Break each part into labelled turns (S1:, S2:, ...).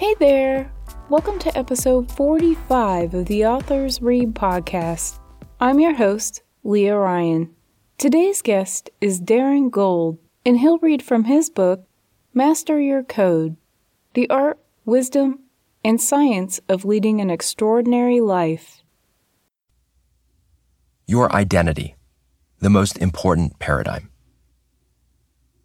S1: Hey there! Welcome to episode 45 of the Authors Read podcast. I'm your host, Leah Ryan. Today's guest is Darren Gold, and he'll read from his book, Master Your Code The Art, Wisdom, and Science of Leading an Extraordinary Life.
S2: Your identity, the most important paradigm.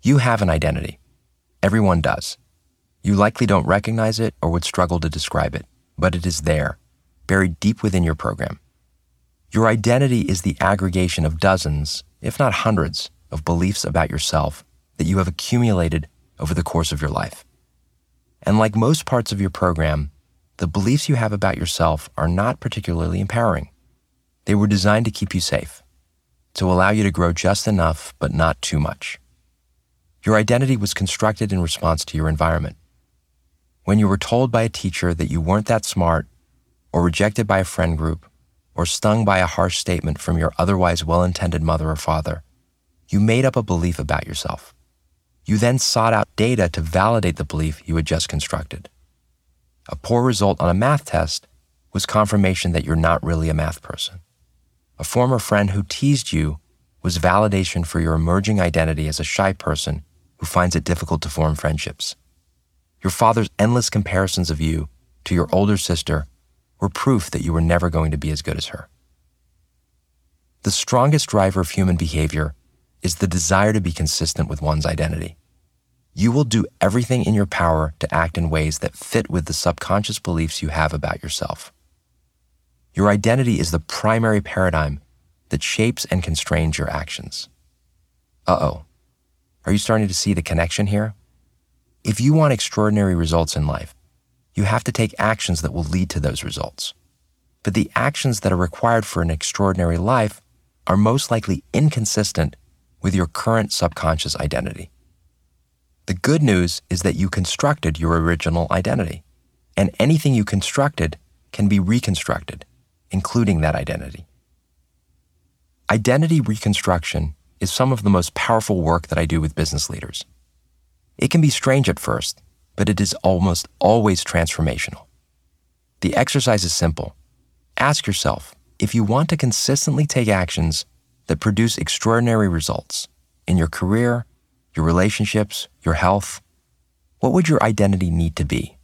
S2: You have an identity. Everyone does. You likely don't recognize it or would struggle to describe it, but it is there, buried deep within your program. Your identity is the aggregation of dozens, if not hundreds, of beliefs about yourself that you have accumulated over the course of your life. And like most parts of your program, the beliefs you have about yourself are not particularly empowering. They were designed to keep you safe, to allow you to grow just enough, but not too much. Your identity was constructed in response to your environment. When you were told by a teacher that you weren't that smart, or rejected by a friend group, or stung by a harsh statement from your otherwise well intended mother or father, you made up a belief about yourself. You then sought out data to validate the belief you had just constructed. A poor result on a math test was confirmation that you're not really a math person. A former friend who teased you was validation for your emerging identity as a shy person who finds it difficult to form friendships. Your father's endless comparisons of you to your older sister were proof that you were never going to be as good as her. The strongest driver of human behavior is the desire to be consistent with one's identity. You will do everything in your power to act in ways that fit with the subconscious beliefs you have about yourself. Your identity is the primary paradigm that shapes and constrains your actions. Uh oh. Are you starting to see the connection here? If you want extraordinary results in life, you have to take actions that will lead to those results. But the actions that are required for an extraordinary life are most likely inconsistent with your current subconscious identity. The good news is that you constructed your original identity, and anything you constructed can be reconstructed, including that identity. Identity reconstruction is some of the most powerful work that I do with business leaders. It can be strange at first, but it is almost always transformational. The exercise is simple. Ask yourself if you want to consistently take actions that produce extraordinary results in your career, your relationships, your health, what would your identity need to be?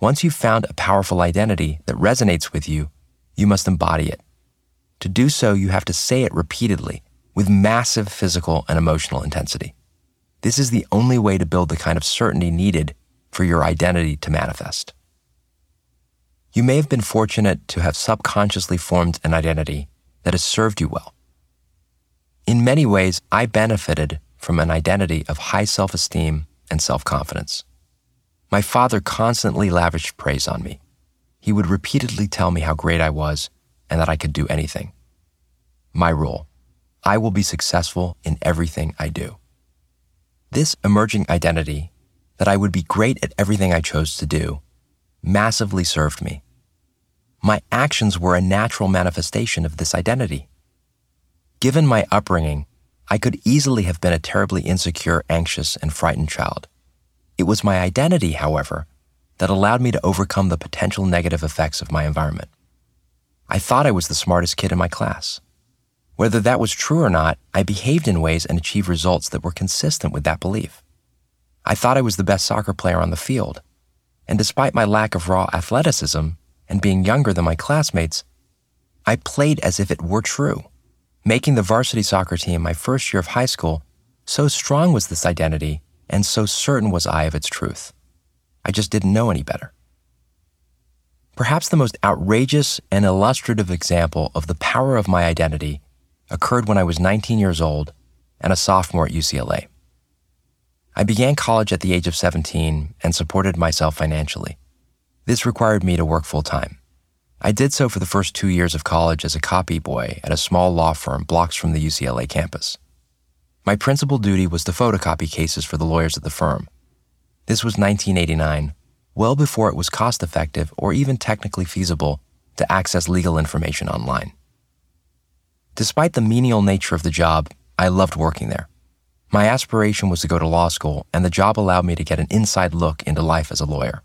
S2: Once you've found a powerful identity that resonates with you, you must embody it. To do so, you have to say it repeatedly with massive physical and emotional intensity. This is the only way to build the kind of certainty needed for your identity to manifest. You may have been fortunate to have subconsciously formed an identity that has served you well. In many ways, I benefited from an identity of high self esteem and self confidence. My father constantly lavished praise on me. He would repeatedly tell me how great I was and that I could do anything. My rule I will be successful in everything I do. This emerging identity, that I would be great at everything I chose to do, massively served me. My actions were a natural manifestation of this identity. Given my upbringing, I could easily have been a terribly insecure, anxious, and frightened child. It was my identity, however, that allowed me to overcome the potential negative effects of my environment. I thought I was the smartest kid in my class. Whether that was true or not, I behaved in ways and achieved results that were consistent with that belief. I thought I was the best soccer player on the field. And despite my lack of raw athleticism and being younger than my classmates, I played as if it were true. Making the varsity soccer team my first year of high school, so strong was this identity and so certain was I of its truth. I just didn't know any better. Perhaps the most outrageous and illustrative example of the power of my identity occurred when I was 19 years old and a sophomore at UCLA. I began college at the age of 17 and supported myself financially. This required me to work full time. I did so for the first two years of college as a copy boy at a small law firm blocks from the UCLA campus. My principal duty was to photocopy cases for the lawyers at the firm. This was 1989, well before it was cost effective or even technically feasible to access legal information online. Despite the menial nature of the job, I loved working there. My aspiration was to go to law school, and the job allowed me to get an inside look into life as a lawyer.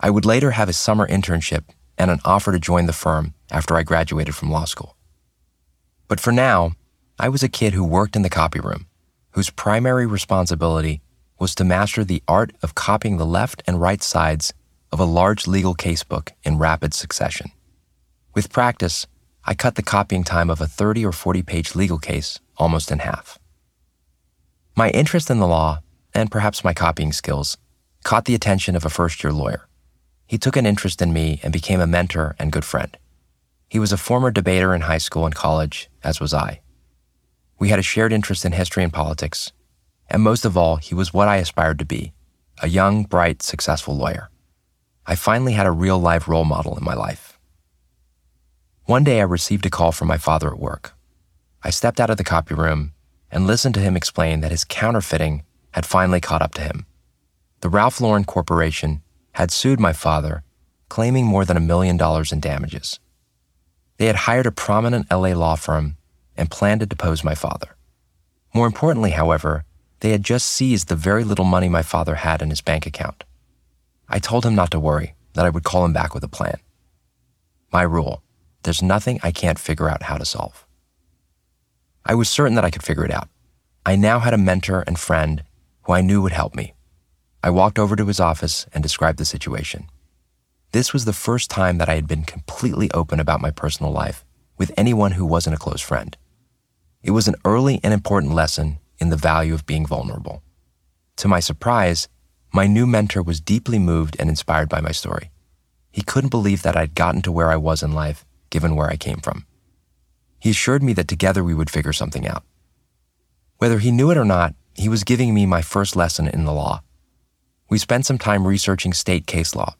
S2: I would later have a summer internship and an offer to join the firm after I graduated from law school. But for now, I was a kid who worked in the copy room, whose primary responsibility was to master the art of copying the left and right sides of a large legal casebook in rapid succession. With practice, I cut the copying time of a 30 or 40 page legal case almost in half. My interest in the law, and perhaps my copying skills, caught the attention of a first year lawyer. He took an interest in me and became a mentor and good friend. He was a former debater in high school and college, as was I. We had a shared interest in history and politics, and most of all, he was what I aspired to be a young, bright, successful lawyer. I finally had a real life role model in my life. One day I received a call from my father at work. I stepped out of the copy room and listened to him explain that his counterfeiting had finally caught up to him. The Ralph Lauren Corporation had sued my father, claiming more than a million dollars in damages. They had hired a prominent LA law firm and planned to depose my father. More importantly, however, they had just seized the very little money my father had in his bank account. I told him not to worry, that I would call him back with a plan. My rule there's nothing I can't figure out how to solve. I was certain that I could figure it out. I now had a mentor and friend who I knew would help me. I walked over to his office and described the situation. This was the first time that I had been completely open about my personal life with anyone who wasn't a close friend. It was an early and important lesson in the value of being vulnerable. To my surprise, my new mentor was deeply moved and inspired by my story. He couldn't believe that I'd gotten to where I was in life, given where I came from. He assured me that together we would figure something out. Whether he knew it or not, he was giving me my first lesson in the law. We spent some time researching state case law.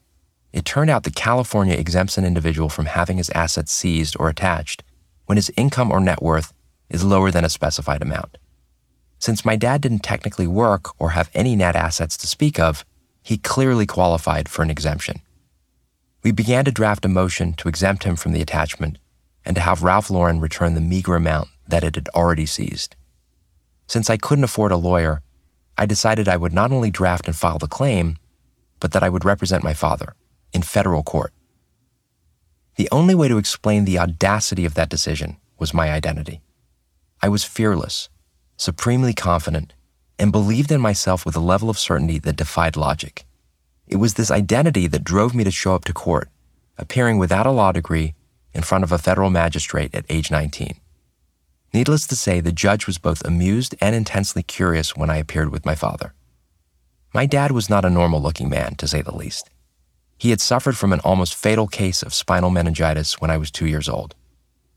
S2: It turned out that California exempts an individual from having his assets seized or attached when his income or net worth is lower than a specified amount. Since my dad didn't technically work or have any net assets to speak of, he clearly qualified for an exemption. We began to draft a motion to exempt him from the attachment and to have Ralph Lauren return the meager amount that it had already seized. Since I couldn't afford a lawyer, I decided I would not only draft and file the claim, but that I would represent my father in federal court. The only way to explain the audacity of that decision was my identity. I was fearless, supremely confident, and believed in myself with a level of certainty that defied logic. It was this identity that drove me to show up to court, appearing without a law degree in front of a federal magistrate at age 19. Needless to say, the judge was both amused and intensely curious when I appeared with my father. My dad was not a normal looking man, to say the least. He had suffered from an almost fatal case of spinal meningitis when I was two years old,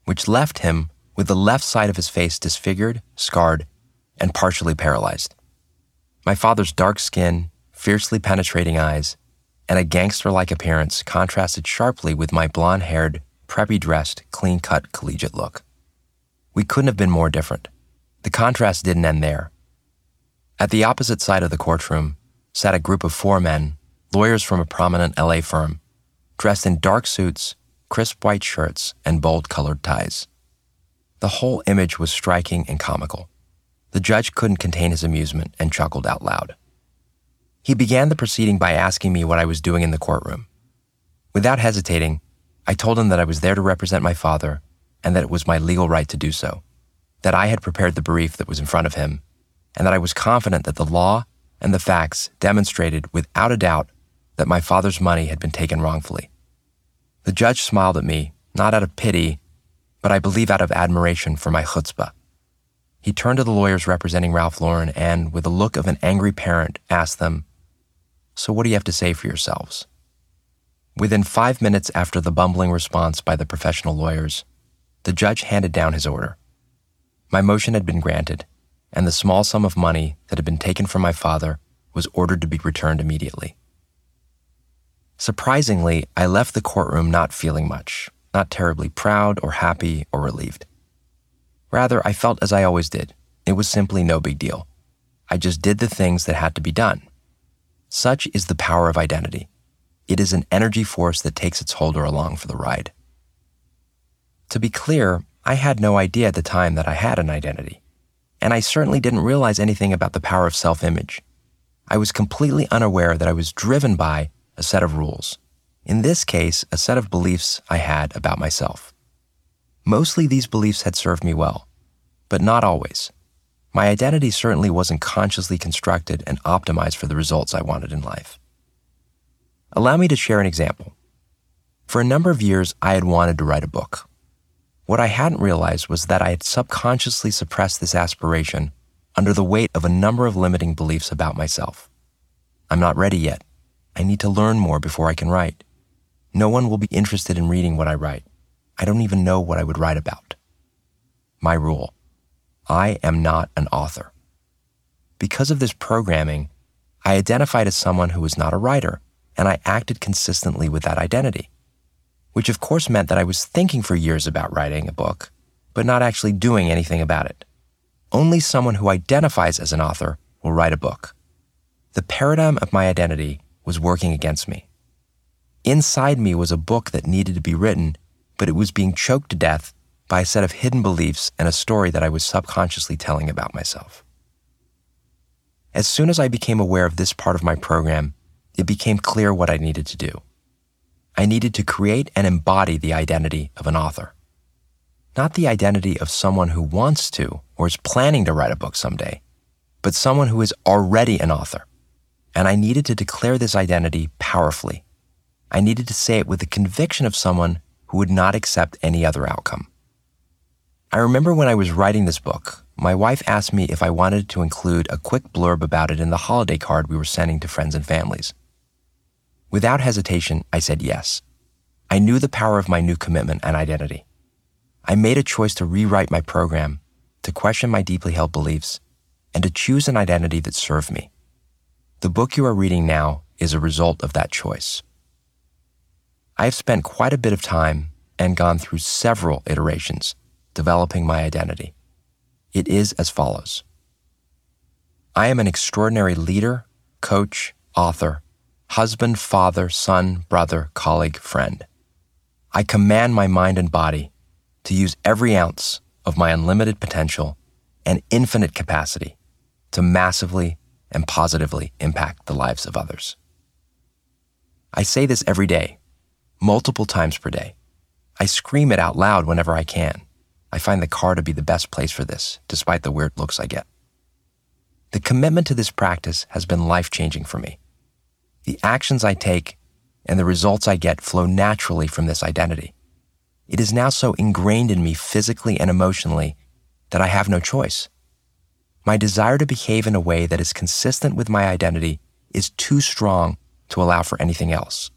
S2: which left him with the left side of his face disfigured, scarred, and partially paralyzed. My father's dark skin, fiercely penetrating eyes, and a gangster like appearance contrasted sharply with my blond haired, preppy dressed, clean cut collegiate look. We couldn't have been more different. The contrast didn't end there. At the opposite side of the courtroom sat a group of four men, lawyers from a prominent LA firm, dressed in dark suits, crisp white shirts, and bold colored ties. The whole image was striking and comical. The judge couldn't contain his amusement and chuckled out loud. He began the proceeding by asking me what I was doing in the courtroom. Without hesitating, I told him that I was there to represent my father and that it was my legal right to do so, that I had prepared the brief that was in front of him, and that I was confident that the law and the facts demonstrated without a doubt that my father's money had been taken wrongfully. The judge smiled at me, not out of pity, but I believe out of admiration for my chutzpah. He turned to the lawyers representing Ralph Lauren and, with the look of an angry parent, asked them, So what do you have to say for yourselves? Within five minutes after the bumbling response by the professional lawyers, the judge handed down his order. My motion had been granted, and the small sum of money that had been taken from my father was ordered to be returned immediately. Surprisingly, I left the courtroom not feeling much, not terribly proud or happy or relieved. Rather, I felt as I always did. It was simply no big deal. I just did the things that had to be done. Such is the power of identity. It is an energy force that takes its holder along for the ride. To be clear, I had no idea at the time that I had an identity, and I certainly didn't realize anything about the power of self image. I was completely unaware that I was driven by a set of rules. In this case, a set of beliefs I had about myself. Mostly these beliefs had served me well, but not always. My identity certainly wasn't consciously constructed and optimized for the results I wanted in life. Allow me to share an example. For a number of years, I had wanted to write a book. What I hadn't realized was that I had subconsciously suppressed this aspiration under the weight of a number of limiting beliefs about myself. I'm not ready yet. I need to learn more before I can write. No one will be interested in reading what I write. I don't even know what I would write about. My rule I am not an author. Because of this programming, I identified as someone who was not a writer, and I acted consistently with that identity, which of course meant that I was thinking for years about writing a book, but not actually doing anything about it. Only someone who identifies as an author will write a book. The paradigm of my identity was working against me. Inside me was a book that needed to be written, but it was being choked to death by a set of hidden beliefs and a story that I was subconsciously telling about myself. As soon as I became aware of this part of my program, it became clear what I needed to do. I needed to create and embody the identity of an author. Not the identity of someone who wants to or is planning to write a book someday, but someone who is already an author. And I needed to declare this identity powerfully. I needed to say it with the conviction of someone who would not accept any other outcome. I remember when I was writing this book, my wife asked me if I wanted to include a quick blurb about it in the holiday card we were sending to friends and families. Without hesitation, I said yes. I knew the power of my new commitment and identity. I made a choice to rewrite my program, to question my deeply held beliefs, and to choose an identity that served me. The book you are reading now is a result of that choice. I have spent quite a bit of time and gone through several iterations developing my identity. It is as follows I am an extraordinary leader, coach, author, husband, father, son, brother, colleague, friend. I command my mind and body to use every ounce of my unlimited potential and infinite capacity to massively and positively impact the lives of others. I say this every day, multiple times per day. I scream it out loud whenever I can. I find the car to be the best place for this, despite the weird looks I get. The commitment to this practice has been life changing for me. The actions I take and the results I get flow naturally from this identity. It is now so ingrained in me physically and emotionally that I have no choice. My desire to behave in a way that is consistent with my identity is too strong to allow for anything else.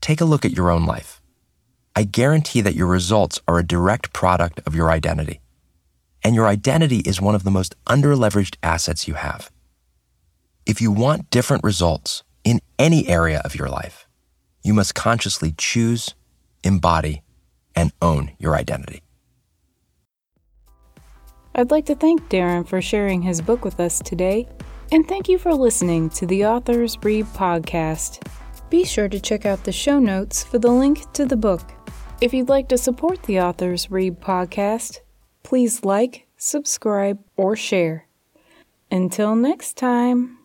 S2: Take a look at your own life. I guarantee that your results are a direct product of your identity. And your identity is one of the most underleveraged assets you have. If you want different results in any area of your life, you must consciously choose, embody, and own your identity.
S1: I'd like to thank Darren for sharing his book with us today, and thank you for listening to the Authors Read podcast. Be sure to check out the show notes for the link to the book. If you'd like to support the Authors Read podcast, please like, subscribe, or share. Until next time.